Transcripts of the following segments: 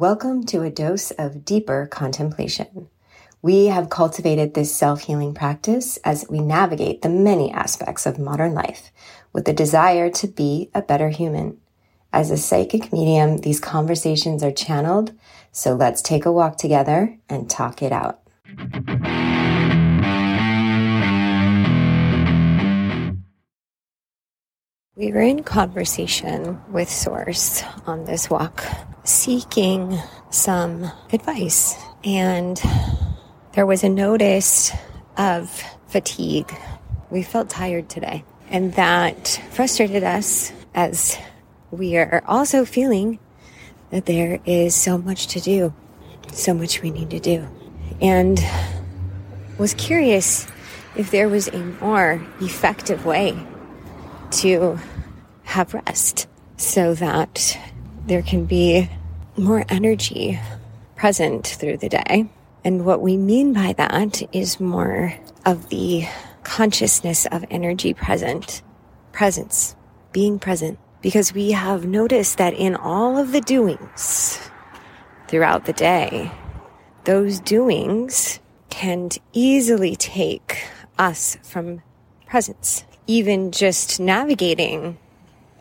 Welcome to a dose of deeper contemplation. We have cultivated this self healing practice as we navigate the many aspects of modern life with the desire to be a better human. As a psychic medium, these conversations are channeled, so let's take a walk together and talk it out. We were in conversation with Source on this walk, seeking some advice. And there was a notice of fatigue. We felt tired today. And that frustrated us as we are also feeling that there is so much to do, so much we need to do. And was curious if there was a more effective way to have rest so that there can be more energy present through the day. And what we mean by that is more of the consciousness of energy present, presence, being present. Because we have noticed that in all of the doings throughout the day, those doings can easily take us from presence even just navigating,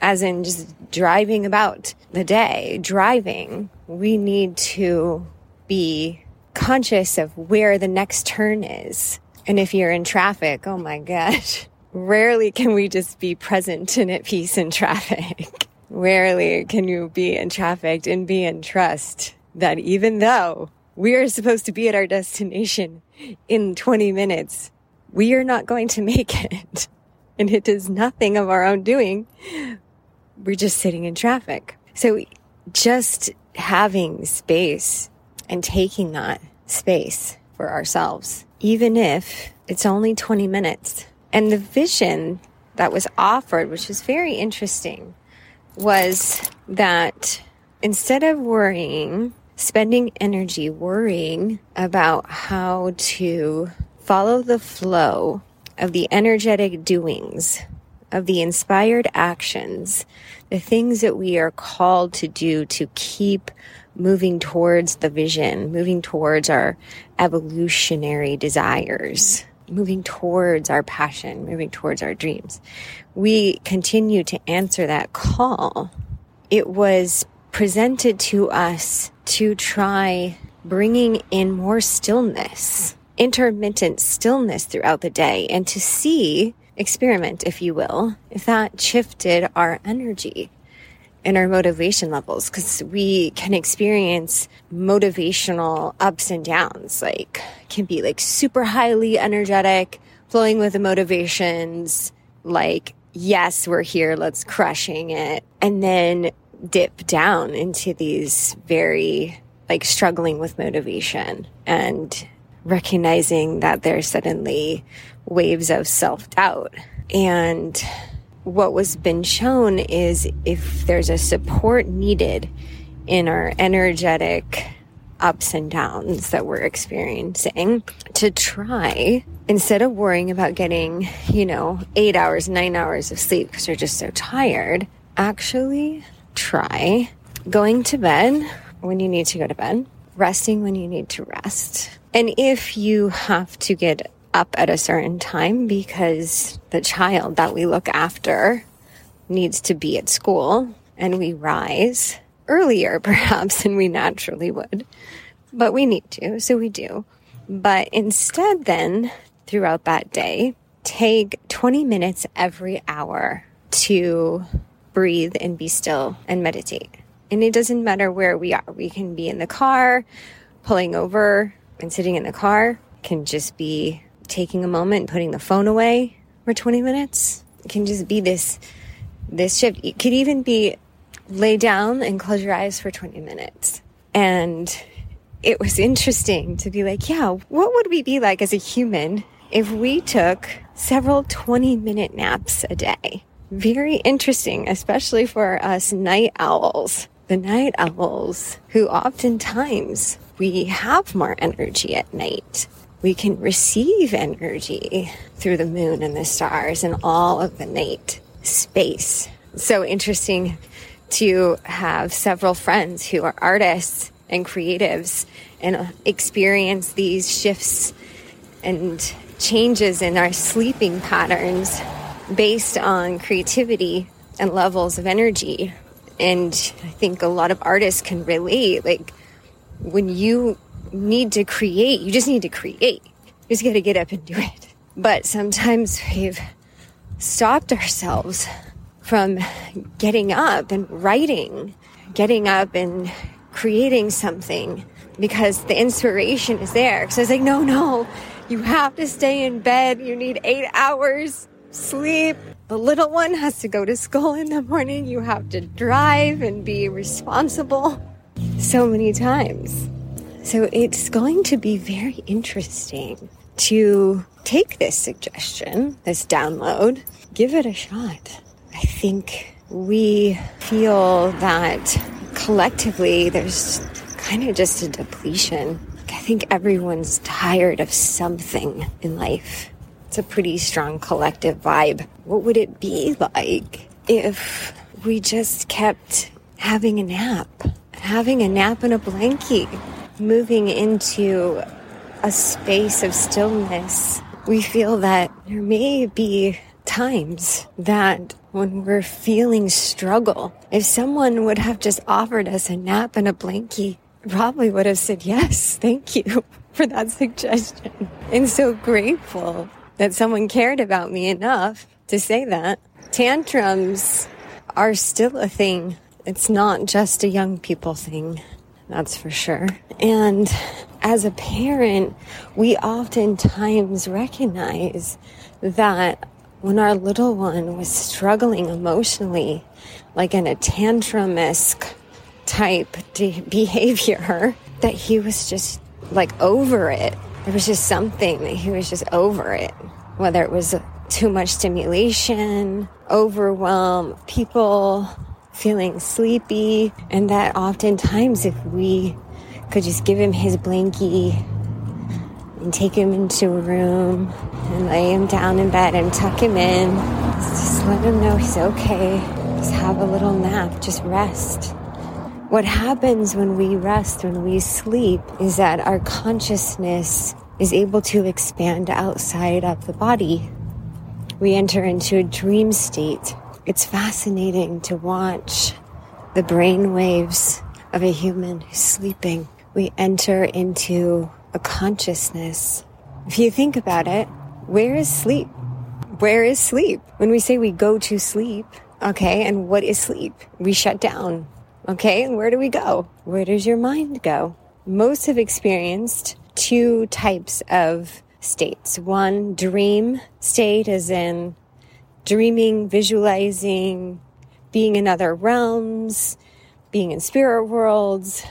as in just driving about the day, driving, we need to be conscious of where the next turn is. And if you're in traffic, oh my gosh, rarely can we just be present and at peace in traffic. rarely can you be in traffic and be in trust that even though we are supposed to be at our destination in 20 minutes, we are not going to make it and it is nothing of our own doing. We're just sitting in traffic. So just having space and taking that space for ourselves, even if it's only 20 minutes. And the vision that was offered, which was very interesting, was that instead of worrying, spending energy worrying about how to follow the flow of the energetic doings, of the inspired actions, the things that we are called to do to keep moving towards the vision, moving towards our evolutionary desires, moving towards our passion, moving towards our dreams. We continue to answer that call. It was presented to us to try bringing in more stillness intermittent stillness throughout the day and to see, experiment, if you will, if that shifted our energy and our motivation levels because we can experience motivational ups and downs like can be like super highly energetic flowing with the motivations like yes we're here let's crushing it and then dip down into these very like struggling with motivation and recognizing that there's suddenly waves of self doubt. And what was been shown is if there's a support needed in our energetic ups and downs that we're experiencing to try instead of worrying about getting, you know, eight hours, nine hours of sleep because you're just so tired, actually try going to bed when you need to go to bed, resting when you need to rest, and if you have to get up at a certain time because the child that we look after needs to be at school and we rise earlier perhaps than we naturally would, but we need to, so we do. But instead, then throughout that day, take 20 minutes every hour to breathe and be still and meditate. And it doesn't matter where we are. We can be in the car, pulling over, and sitting in the car can just be taking a moment, putting the phone away for 20 minutes. It can just be this, this shift. It could even be lay down and close your eyes for 20 minutes. And it was interesting to be like, yeah, what would we be like as a human if we took several 20 minute naps a day? Very interesting, especially for us night owls. The night owls who oftentimes we have more energy at night. We can receive energy through the moon and the stars and all of the night space. So interesting to have several friends who are artists and creatives and uh, experience these shifts and changes in our sleeping patterns based on creativity and levels of energy. And I think a lot of artists can relate. Like when you need to create, you just need to create. You just got to get up and do it. But sometimes we've stopped ourselves from getting up and writing, getting up and creating something because the inspiration is there. Because So it's like, no, no, you have to stay in bed. You need eight hours sleep. The little one has to go to school in the morning. You have to drive and be responsible so many times. So it's going to be very interesting to take this suggestion, this download, give it a shot. I think we feel that collectively there's kind of just a depletion. I think everyone's tired of something in life. It's a pretty strong collective vibe. What would it be like if we just kept having a nap, having a nap in a blankie, moving into a space of stillness? We feel that there may be times that when we're feeling struggle, if someone would have just offered us a nap and a blankie, probably would have said yes, thank you for that suggestion. And so grateful that someone cared about me enough to say that. Tantrums are still a thing. It's not just a young people thing. That's for sure. And as a parent, we oftentimes recognize that when our little one was struggling emotionally, like in a tantrum esque type de- behavior, that he was just like over it there was just something that he was just over it, whether it was too much stimulation, overwhelm, people feeling sleepy, and that oftentimes if we could just give him his blankie and take him into a room and lay him down in bed and tuck him in, just let him know he's okay. Just have a little nap, just rest. What happens when we rest, when we sleep, is that our consciousness is able to expand outside of the body. We enter into a dream state. It's fascinating to watch the brain waves of a human who's sleeping. We enter into a consciousness. If you think about it, where is sleep? Where is sleep? When we say we go to sleep, okay, and what is sleep? We shut down. Okay, and where do we go? Where does your mind go? Most have experienced two types of states. One, dream state, as in dreaming, visualizing, being in other realms, being in spirit worlds,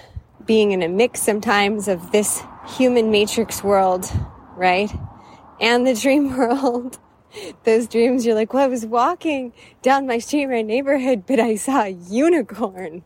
being in a mix sometimes of this human matrix world, right? And the dream world. Those dreams, you're like, well, I was walking down my street, in my neighborhood, but I saw a unicorn.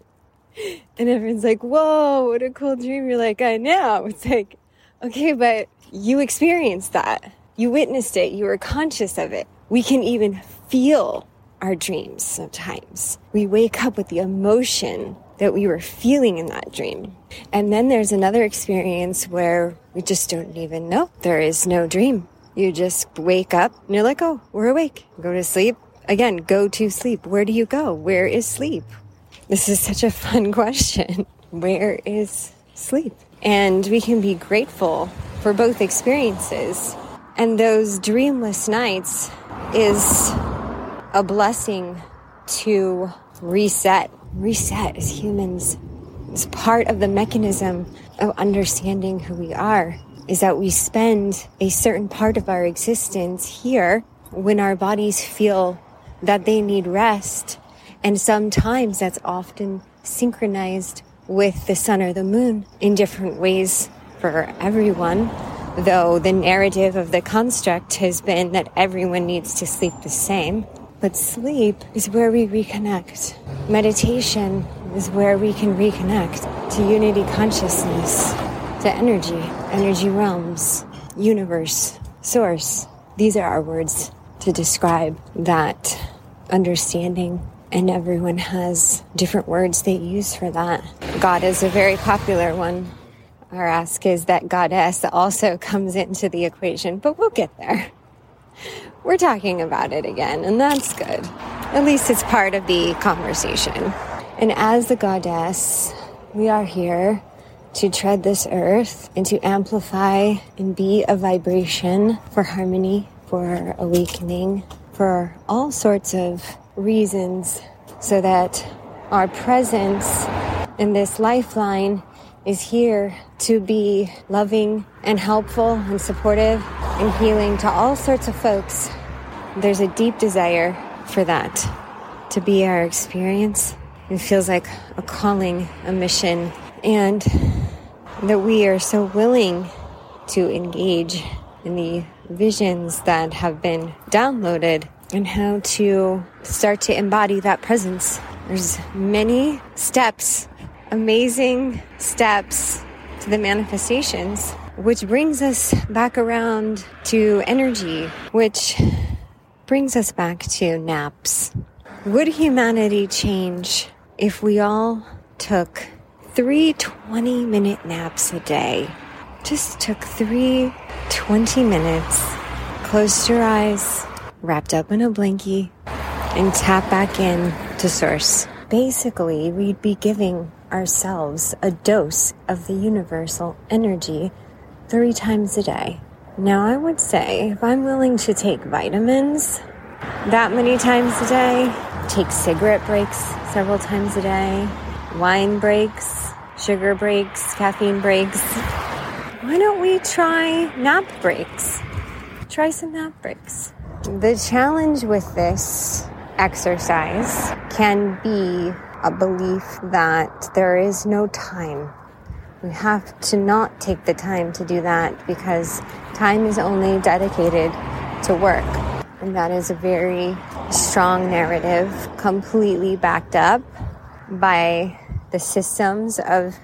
And everyone's like, whoa, what a cool dream. You're like, I know. It's like, okay, but you experienced that. You witnessed it. You were conscious of it. We can even feel our dreams sometimes. We wake up with the emotion that we were feeling in that dream. And then there's another experience where we just don't even know. There is no dream. You just wake up and you're like, oh, we're awake. Go to sleep. Again, go to sleep. Where do you go? Where is sleep? This is such a fun question. Where is sleep? And we can be grateful for both experiences. And those dreamless nights is a blessing to reset. Reset as humans. It's part of the mechanism of understanding who we are is that we spend a certain part of our existence here when our bodies feel that they need rest and sometimes that's often synchronized with the sun or the moon in different ways for everyone. Though the narrative of the construct has been that everyone needs to sleep the same. But sleep is where we reconnect. Meditation is where we can reconnect to unity consciousness, to energy, energy realms, universe, source. These are our words to describe that understanding And everyone has different words they use for that. God is a very popular one. Our ask is that goddess also comes into the equation, but we'll get there. We're talking about it again, and that's good. At least it's part of the conversation. And as the goddess, we are here to tread this earth and to amplify and be a vibration for harmony, for awakening, for all sorts of reasons, so that our presence in this lifeline is here to be loving and helpful and supportive and healing to all sorts of folks. There's a deep desire for that to be our experience. It feels like a calling, a mission, and that we are so willing to engage in the visions that have been downloaded and how to start to embody that presence. There's many steps, amazing steps to the manifestations, which brings us back around to energy, which brings us back to naps. Would humanity change if we all took three 20 minute naps a day. Just took three 20 minutes, closed your eyes, wrapped up in a blankie, and tap back in to source. Basically, we'd be giving ourselves a dose of the universal energy three times a day. Now, I would say if I'm willing to take vitamins that many times a day, take cigarette breaks several times a day, wine breaks, sugar breaks, caffeine breaks. Why don't we try nap breaks? Try some nap breaks. The challenge with this exercise can be a belief that there is no time. We have to not take the time to do that because time is only dedicated to work. And that is a very strong narrative, completely backed up by the systems of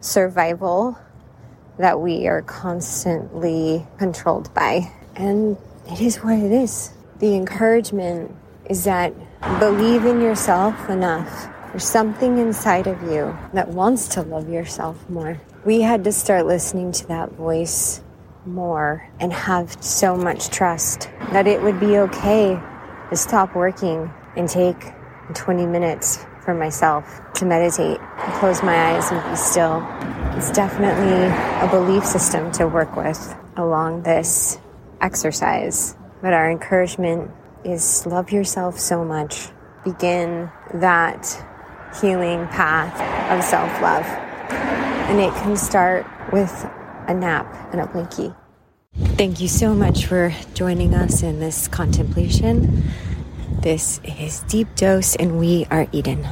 survival that we are constantly controlled by. And it is what it is. The encouragement is that believe in yourself enough. There's something inside of you that wants to love yourself more. We had to start listening to that voice more and have so much trust that it would be okay to stop working and take 20 minutes for myself to meditate, close my eyes and be still. It's definitely a belief system to work with along this exercise. But our encouragement is love yourself so much. Begin that healing path of self love. And it can start with a nap and a blankie. Thank you so much for joining us in this contemplation. This is Deep Dose, and we are Eden.